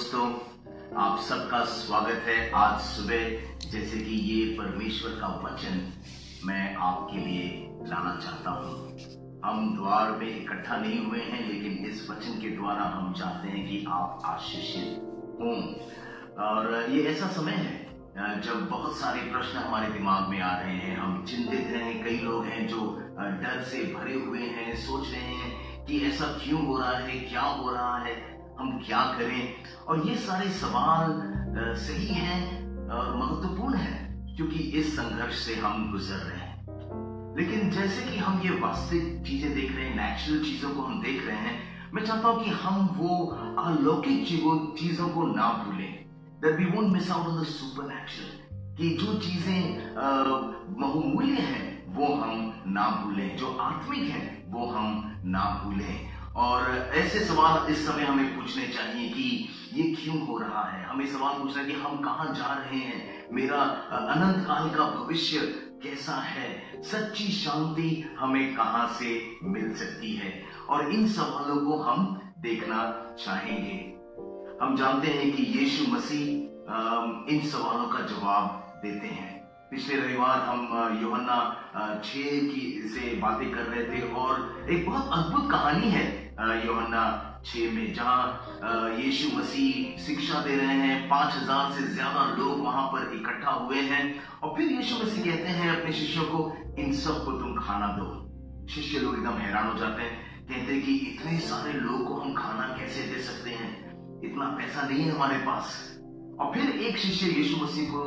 दोस्तों, आप सबका स्वागत है आज सुबह, जैसे कि ये परमेश्वर का वचन मैं आपके लिए लाना चाहता हूँ। हम द्वार में इकट्ठा नहीं हुए हैं, लेकिन इस वचन के द्वारा हम चाहते हैं कि आप आशीषित हों। और ये ऐसा समय है, जब बहुत सारे प्रश्न हमारे दिमाग में आ रहे हैं। हम चिंतित हैं, कई लोग हैं जो डर से भरे हुए हैं, सोच रहे हैं कि ऐसा क्यों हो रहा है, क्या हो रहा है। हम क्या करें? और ये सारे सवाल सही हैं महत्वपूर्ण है, क्योंकि इस संघर्ष से हम गुजर रहे हैं। लेकिन जैसे कि हम ये वास्तविक चीज़ें देख रहे हैं नेचुरल चीज़ों को हम देख रहे हैं, मैं चाहता हूँ कि हम वो अलौकिक चीज़ों को ना भूलें। That we won't miss out on the supernatural कि जो चीज़ें बहुमूल्य हैं, वो हम ना भूलें। जो आत्मिक है, वो हम ना भूलें। और ऐसे सवाल इस समय हमें पूछने चाहिए कि ये क्यों हो रहा है? हमें सवाल पूछना कि हम कहा जा रहे हैं? मेरा अनंत काल का भविष्य कैसा है? सच्ची शांति हमें कहाँ से मिल सकती है? और इन सवालों को हम देखना चाहेंगे। हम जानते हैं कि यीशु मसीह इन सवालों का जवाब देते हैं। पिछले रविवार हम योहन्ना छ की से बातें कर रहे थे और एक बहुत अद्भुत कहानी है। योहन्ना छ में, जहाँ यीशु मसीह शिक्षा दे रहे हैं। पाँच हज़ार से ज़्यादा लोग वहाँ पर इकट्ठा हुए हैं। और फिर यीशु मसीह कहते हैं अपने शिष्यों को, इन सबको तुम खाना दो। शिष्य लोग एकदम हैरान हो जाते हैं। कहते हैं कि इतने सारे लोग को हम खाना कैसे दे सकते हैं? इतना पैसा नहीं है हमारे पास। और फिर एक शिष्य यीशु मसीह को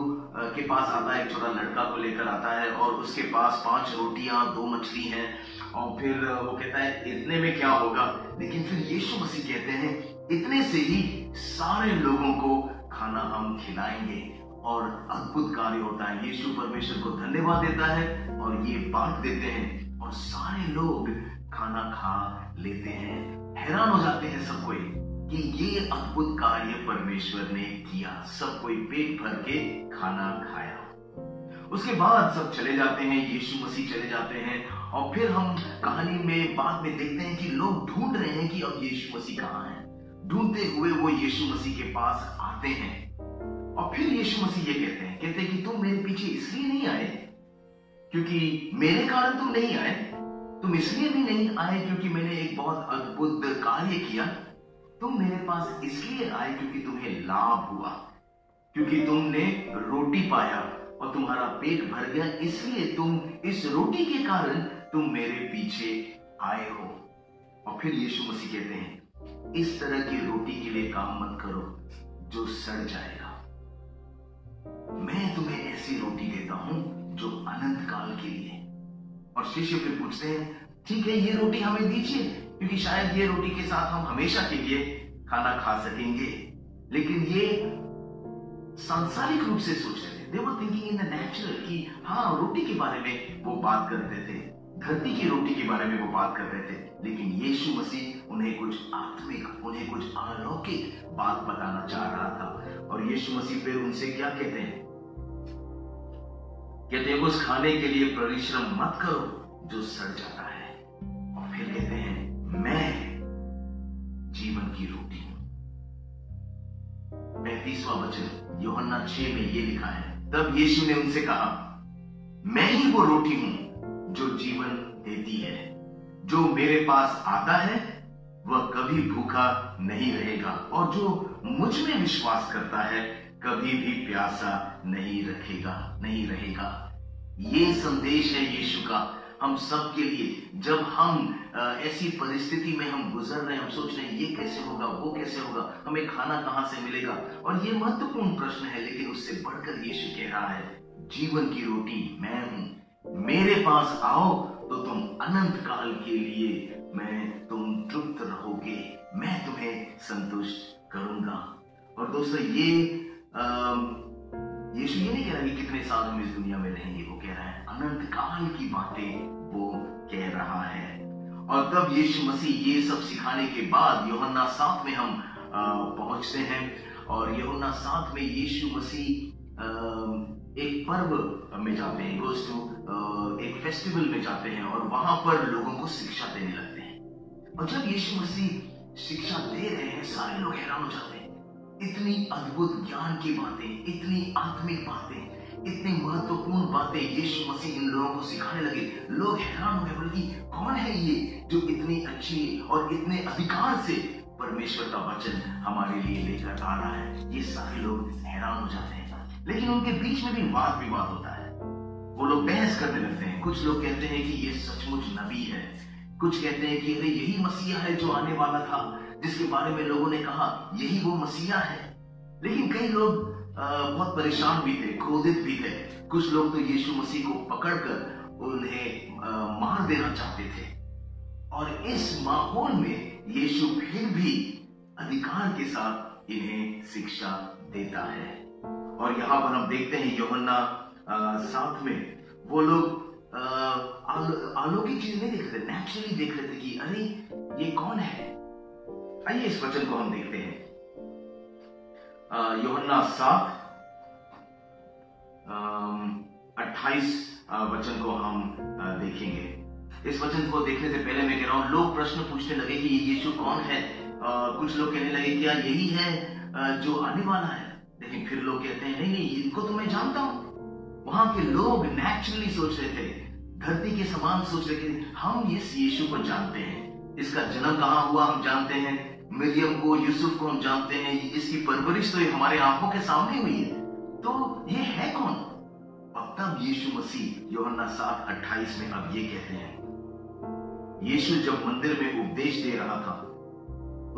के पास आता है। एक छोटा लड़का को लेकर आता है और उसके पास पाँच रोटियाँ, दो मछली हैं। और फिर वो कहता है, इतने में क्या होगा? लेकिन फिर यीशु मसीह कहते हैं, इतने से ही सारे लोगों को खाना हम खिलाएँगे और अद्भुत कार्य होता है। यीशु परमेश्वर को धन्यवाद देता है और ये बांट देते हैं और सारे लोग खाना खा लेते हैं। हैरान हो जाते हैं सब कोई कि ये अद्भुत कार्य परमेश्वर ने किया। सब कोई पेट भर के खाना खाया। उसके बाद सब चले जाते हैं, यीशु मसीह चले जाते हैं और फिर हम कहानी में, बाद में देखते हैं कि लोग ढूंढ रहे हैं कि अब यीशु मसीह कहाँ है। ढूंढते हुए वो यीशु मसीह के पास आते हैं। और फिर यीशु मसीह ये कहते हैं कहते हैं कि तुम मेरे पीछे इसलिए नहीं आए? क्योंकि मेरे कारण तुम नहीं आए। तुम इसलिए भी नहीं आए क्योंकि मैंने एक बहुत अद्भुत कार्य किया। तुम मेरे पास इसलिए आए क्योंकि तुम्हें लाभ हुआ। क्योंकि तुमने रोटी पाया और तुम्हारा पेट भर गया, इसलिए तुम इस रोटी के कारण तुम मेरे पीछे आए हो। और फिर यीशु मसीह कहते हैं, इस तरह की रोटी के लिए काम मत करो जो सड़ जाएगा। मैं तुम्हें ऐसी रोटी देता हूँ जो अनंत काल के लिए और शिष्य फिर पूछते हैं, ठीक है, ये रोटी हमें दीजिए, क्योंकि शायद ये रोटी के साथ हम हमेशा के लिए खाना खा सकेंगे। लेकिन ये सांसारिक रूप से सोच रहे थे। Were thinking in the natural कि हाँ रोटी के बारे में वो बात कर रहे थे। धरती की रोटी के बारे में वो बात कर रहे थे। लेकिन यीशु मसीह उन्हें कुछ आत्मिक, उन्हें कुछ अलौकिक बात बताना चाह रहा था। और यीशु मसीह फिर उनसे क्या कहते हैं? कहते हैं, उस खाने के लिए परिश्रम मत करो जो सड़ जाता है। और फिर कहते हैं, मैं जीवन की रोटी हूँ। पैंतीसवा वचन, योहन्ना छे में ये लिखा है। तब यीशु ने उनसे कहा, मैं ही वो रोटी हूँ जो जीवन देती है, जो मेरे पास आता है, वह कभी भूखा नहीं रहेगा और जो मुझमें विश्वास करता है, कभी भी प्यासा नहीं रखेगा, नहीं रहेगा। ये संदेश है यीशु का हम सब के लिए। जब हम ऐसी परिस्थिति में हम गुजर रहे हम सोच रहे हैं, ये कैसे होगा, वो कैसे होगा, हमें खाना कहाँ से मिलेगा? और ये महत्वपूर्ण प्रश्न है, लेकिन उससे बढ़कर यीशु कह रहा है, जीवन की रोटी मैं हूँ मेरे पास आओ तो तुम अनंत काल के लिए मैं तुम तृप्त रहोगे। मैं तुम्हें संतुष्ट करूँगा। और दोस्तों, ये यीशु ये नहीं कह रहा कि कितने साल हम इस दुनिया में रहेंगे, वो कह रहा है अनंत काल की बातें वो कह रहा है। और तब यीशु मसीह ये सब सिखाने के बाद योहन्ना सात में हम पहुँचते हैं। और योहन्ना सात में यीशु मसीह एक पर्व में जाते हैं। टू एक फेस्टिवल में जाते हैं और वहाँ पर लोगों को शिक्षा देने लगते हैं। और जब यीशु मसीह शिक्षा दे रहे हैं, सारे लोग हैरान हो जाते हैं। इतनी अद्भुत ज्ञान की बातें, इतनी आत्मिक बातें, इतनी महत्वपूर्ण बातें यीशु मसीह इन लोगों को सिखाने लगे। लोग हैरान हो गए, बोले कौन है ये जो इतनी अच्छी और इतने अधिकार से परमेश्वर का वचन हमारे लिए लेकर आ रहा है? ये सारे लोग हैरान हो जाते हैं। लेकिन उनके बीच में भी वाद विवाद होता है। वो लोग बहस करने लगते हैं। कुछ लोग कहते हैं कि ये सचमुच नबी है। कुछ कहते हैं कि अरे, यही मसीहा है जो आने वाला था, जिसके बारे में लोगों ने कहा, यही वो मसीहा है। लेकिन कई लोग बहुत परेशान भी थे, क्रोधित भी थे। कुछ लोग तो यीशु मसीह को पकड़कर उन्हें मार देना चाहते थे। और इस माहौल में यीशु फिर भी अधिकार के साथ इन्हें शिक्षा देता है। और यहाँ पर हम देखते हैं, योहन्ना साथ में वो लोग अलौकिक चीज़ नहीं देख रहे नेचुरली देख रहे थे कि अरे ये कौन है? आइए इस वचन को हम देखते हैं। योहन्ना सात अट्ठाईस वचन को हम देखेंगे। इस वचन को देखने से पहले मैं कह रहा हूँ लोग प्रश्न पूछने लगे कि यीशु कौन है? आ, कुछ लोग कहने लगे क्या यही है जो आने वाला है? लेकिन फिर लोग कहते हैं नहीं नहीं इनको तो मैं जानता हूँ। वहाँ के लोग नेचुरली सोच रहे थे, धरती के समान सोच रहे थे, हम इस यीशु को जानते हैं। इसका जन्म कहाँ हुआ हम जानते हैं, मिरियम को, यूसुफ को हम जानते हैं इसकी परवरिश तो हमारे आँखों के सामने हुई है। तो ये है कौन? और तब यीशु मसीह, योहन्ना सात, अट्ठाईस में अब ये कहते हैं। यीशु जब मंदिर में उपदेश दे रहा था,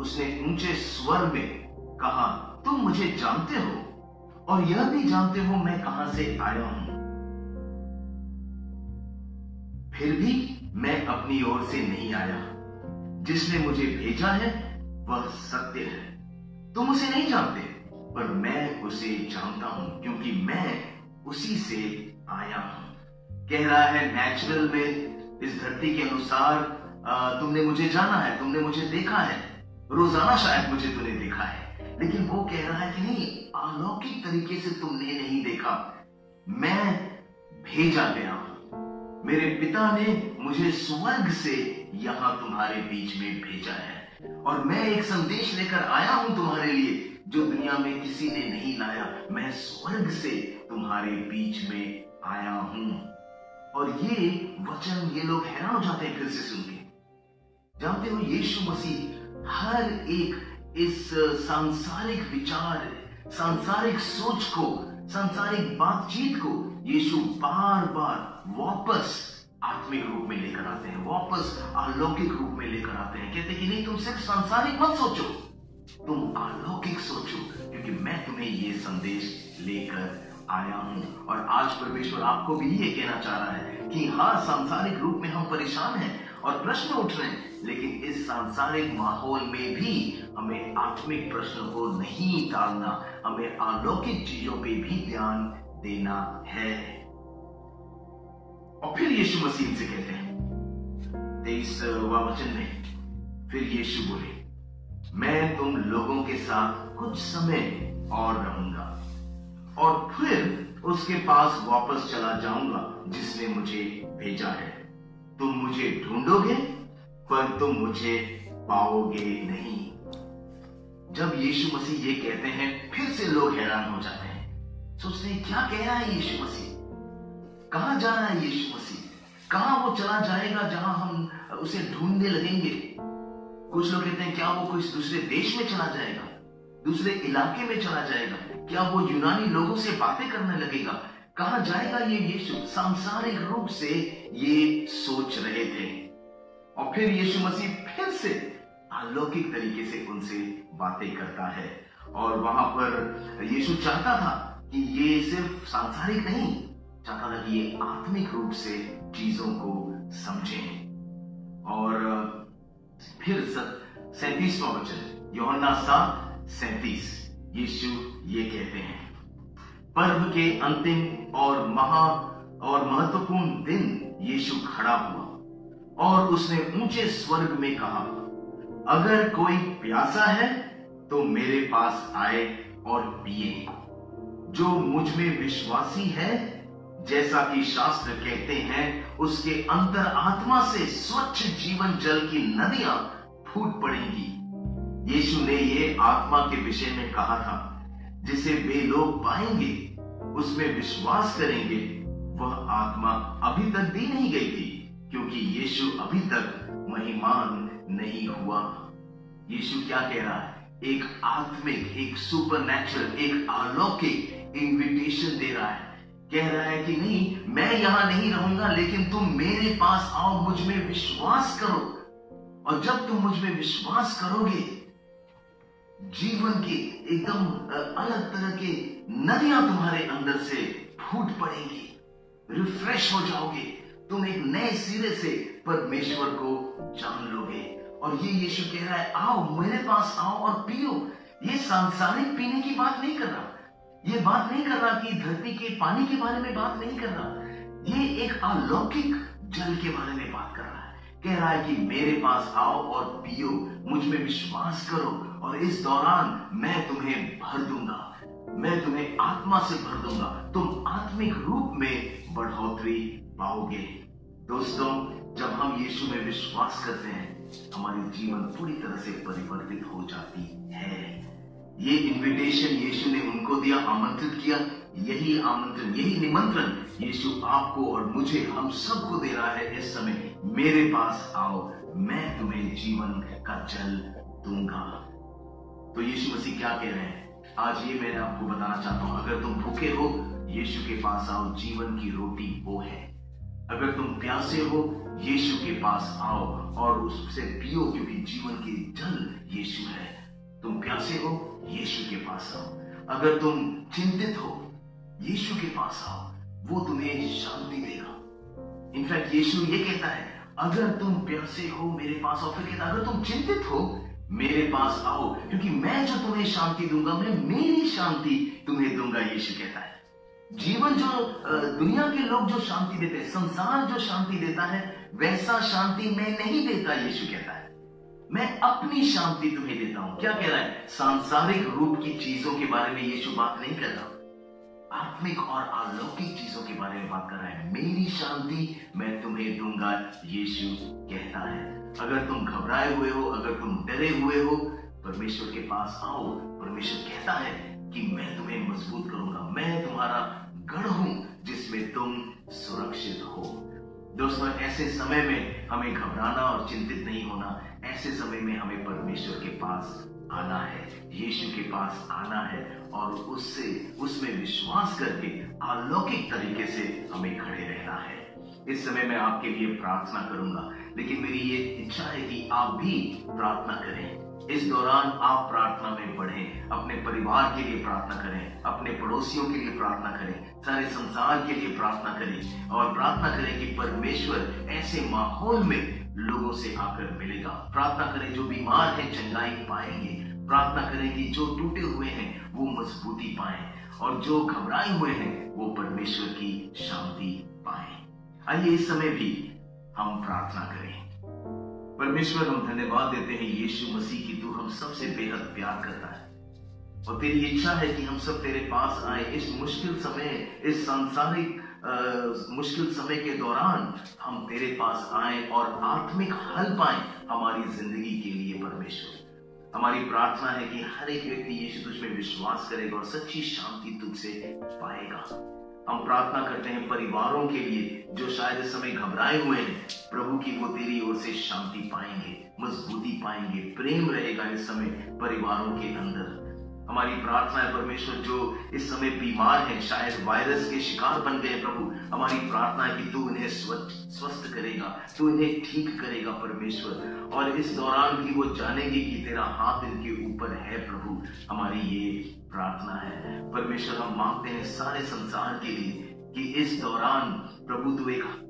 उसने ऊँचे स्वर में कहा, तुम मुझे जानते हो? और यह भी जानते हो मैं कहाँ से आया हूँ। फिर भी मैं अपनी ओर से नहीं आया। जिसने मुझे भेजा है, वह सत्य है। तुम उसे नहीं जानते, पर मैं उसे जानता हूँ, क्योंकि मैं उसी से आया हूँ। कह रहा है नेचुरल में इस धरती के अनुसार तुमने मुझे जाना है, तुमने मुझे देखा है। रोज़ाना शायद मुझे तुमने देखा है। लेकिन वो कह रहा है कि नहीं, अलौकिक तरीके से तुमने नहीं देखा। मैं भेजा गया। हूँ मेरे पिता ने मुझे स्वर्ग से यहाँ तुम्हारे बीच में भेजा है। और मैं एक संदेश लेकर आया हूँ तुम्हारे लिए, जो दुनिया में किसी ने नहीं लाया। मैं स्वर्ग से तुम्हारे बीच में आया हूँ। और ये वचन ये लोग हैरान हो जाते हैं फिर से सुन के। जानते हो, यीशु मसीह हर एक इस सांसारिक विचार, सांसारिक सोच को, सांसारिक बातचीत को यीशु बार बार वापस आत्मिक रूप में लेकर आते हैं, वापस अलौकिक रूप में लेकर आते हैं। कहते कि नहीं, तुम सिर्फ़ सांसारिक मत सोचो, तुम अलौकिक सोचो, क्योंकि मैं तुम्हें यह संदेश लेकर आया हूँ। और आज परमेश्वर आपको भी ये कहना चाह रहा है कि हाँ सांसारिक रूप में हम परेशान हैं और प्रश्न उठ रहे हैं, लेकिन इस सांसारिक माहौल में भी हमें आत्मिक प्रश्न को नहीं टालना, हमें अलौकिक चीज़ों पे भी ध्यान देना है। और फिर यीशु मसीह से कहते हैं, तेईस वचन में फिर यीशु बोले, मैं तुम लोगों के साथ कुछ समय और रहूँगा। और फिर उसके पास वापस चला जाऊँगा, जिसने मुझे भेजा है। तुम मुझे ढूंढोगे, पर तुम मुझे पाओगे नहीं। जब यीशु मसीह ये कहते हैं, फिर से लोग हैरान हो जाते हैं। सोचते हैं क्या कह रहा है यीशु मसीह? कहा जा रहा है यीशु मसीह? कहा वो चला जाएगा जहाँ हम उसे ढूँढने लगेंगे? कुछ लोग कहते हैं, क्या वो कोई दूसरे देश में चला जाएगा? दूसरे इलाके में चला जाएगा? क्या वो यूनानी लोगों से बातें करने लगेगा? कहा जाएगा ये यीशु? सांसारिक रूप से ये सोच रहे थे। और फिर यीशु मसीह फिर से अलौकिक तरीके से उनसे बातें करता है। और वहाँ पर यीशु चाहता था कि ये सिर्फ़ सांसारिक नहीं, चाहता था कि ये आत्मिक रूप से चीज़ों को समझें। और, फिर सैतीसवा वचन, योहन्ना सात सैतीस, यीशु पर्व के अंतिम और महा और महत्वपूर्ण दिन यीशु खड़ा हुआ और उसने ऊँचे स्वर्ग में कहा, अगर कोई प्यासा है तो मेरे पास आए और पिए। जो मुझमें विश्वासी है, जैसा कि शास्त्र कहते हैं, उसके अंतर आत्मा से स्वच्छ जीवन जल की नदियाँ फूट पड़ेंगी। यीशु ने ये आत्मा के विषय में कहा था जिसे वे लोग पाएँगे, उसमें विश्वास करेंगे, वह आत्मा अभी तक दी नहीं गई थी, क्योंकि यीशु अभी तक महिमान नहीं हुआ। यीशु क्या कह रहा है? एक आत्मिक, एक सुपर नेचुरल एक अलौकिक इनविटेशन दे रहा है। कह रहा है कि नहीं, मैं यहाँ नहीं रहूँगा, लेकिन तुम मेरे पास आओ, मुझमें विश्वास करो। और जब तुम मुझमें विश्वास करोगे जीवन के एकदम अलग तरह की नदियाँ तुम्हारे अंदर से फूट पड़ेगी। रिफ्रेश हो जाओगे। तुम एक नए सिरे से परमेश्वर को जान लोगे। और ये यीशु कह रहा है, आओ, मेरे पास आओ और पियो। ये सांसारिक पीने की बात नहीं कर रहा। ये बात नहीं कर रहा कि धरती के पानी के बारे में बात नहीं कर रहा। ये एक अलौकिक जल के बारे में बात कर रहा है। कह रहा है कि मेरे पास आओ और पियो, मुझमें विश्वास करो और इस दौरान मैं तुम्हें भर दूँगा। मैं तुम्हें आत्मा से भर दूँगा। तुम आत्मिक रूप में बढ़ोतरी पाओगे। दोस्तों, जब हम यीशु में विश्वास करते हैं, हमारे जीवन पूरी तरह से परिवर्तित हो जाती है। ये इनविटेशन यीशु ने उनको दिया, आमंत्रित किया। यही आमंत्रण, यही निमंत्रण यीशु आपको और मुझे, हम सबको दे रहा है इस समय। मेरे पास आओ, मैं तुम्हें जीवन का जल दूँगा। तो यीशु मसीह क्या कह रहे हैं? आज ये मैं आपको बताना चाहता हूँ, अगर तुम भूखे हो, यीशु के पास आओ, जीवन की रोटी वो है। अगर तुम प्यासे हो, यीशु के पास आओ और उससे पियो, क्योंकि जीवन की जल यीशु है। तुम प्यासे हो, यीशु के पास आओ। अगर तुम चिंतित हो यीशु के पास आओ, वो तुम्हें शांति देगा। इनफैक्ट यीशु ये कहता है, अगर तुम प्यासे हो मेरे पास आओ, फिर कहता अगर तुम चिंतित हो मेरे पास आओ, क्योंकि मैं जो तुम्हें शांति दूँगा, मैं मेरी शांति तुम्हें दूँगा, यीशु कहता है। जीवन जो दुनिया के लोग जो शांति देते हैं, संसार जो शांति देता है, वैसा शांति मैं नहीं देता, यीशु कहता है। मैं अपनी शांति तुम्हें देता हूँ। क्या कह रहा है? सांसारिक रूप की चीज़ों के बारे में यीशु बात नहीं कर रहा। आत्मिक और अलौकिक चीज़ों के बारे में बात कर रहा है। मेरी शांति मैं तुम्हें दूँगा, यीशु कहता है। अगर तुम घबराए हुए हो, अगर तुम डरे हुए हो, परमेश्वर के पास आओ। परमेश्वर कहता है कि मैं तुम्हें मज़बूत करूँगा। मैं तुम्हारा गढ़ हूँ, जिसमें तुम सुरक्षित हो। दोस्तों, ऐसे समय में हमें घबराना और चिंतित नहीं होना, ऐसे समय में हमें परमेश्वर के पास आना है। यीशु पास आना है और उससे, उसमें विश्वास करके अलौकिक तरीके से हमें खड़े रहना है। इस समय मैं आपके लिए प्रार्थना करूँगा, लेकिन मेरी ये इच्छा है कि आप भी प्रार्थना करें। इस दौरान आप प्रार्थना में बढ़े, अपने परिवार के लिए प्रार्थना करें, अपने पड़ोसियों के लिए प्रार्थना करें, सारे संसार के लिए प्रार्थना करें और प्रार्थना करें कि परमेश्वर ऐसे माहौल में लोगों से आकर मिलेगा। प्रार्थना करें जो बीमार है, चंगाई पाएँगे। प्रार्थना करें कि जो टूटे हुए हैं, वो मजबूती पाए और जो घबराए हुए हैं, वो परमेश्वर की शांति पाए। आइए इस समय भी हम प्रार्थना करें। परमेश्वर, हम धन्यवाद देते हैं यीशु मसीह की तू हम सबसे बेहद प्यार करता है। और तेरी इच्छा है कि हम सब तेरे पास आए इस मुश्किल समय, इस सांसारिक मुश्किल समय के दौरान हम तेरे पास आए और आत्मिक हल पाए हमारी ज़िंदगी के लिए परमेश्वर। हमारी प्रार्थना है कि हर एक व्यक्ति यीशु तुझ में विश्वास करेगा और सच्ची शांति तुझसे पाएगा। हम प्रार्थना करते हैं परिवारों के लिए जो शायद इस समय घबराए हुए हैं। प्रभु की वो तेरी ओर से शांति पाएँगे, मजबूती पाएँगे, प्रेम रहेगा इस समय परिवारों के अंदर। हमारी प्रार्थना है परमेश्वर, जो इस समय बीमार है, शायद वायरस के शिकार बन गए प्रभु। हमारी प्रार्थना है कि तू इन्हें स्वस्थ करेगा, तू इन्हें ठीक करेगा, परमेश्वर। और इस दौरान भी वो जानेंगे कि तेरा हाथ इनके ऊपर है, प्रभु। हमारी ये प्रार्थना है। परमेश्वर, हम मांगते हैं सारे संसार के लिए कि इस दौरान, प्रभु, तू एक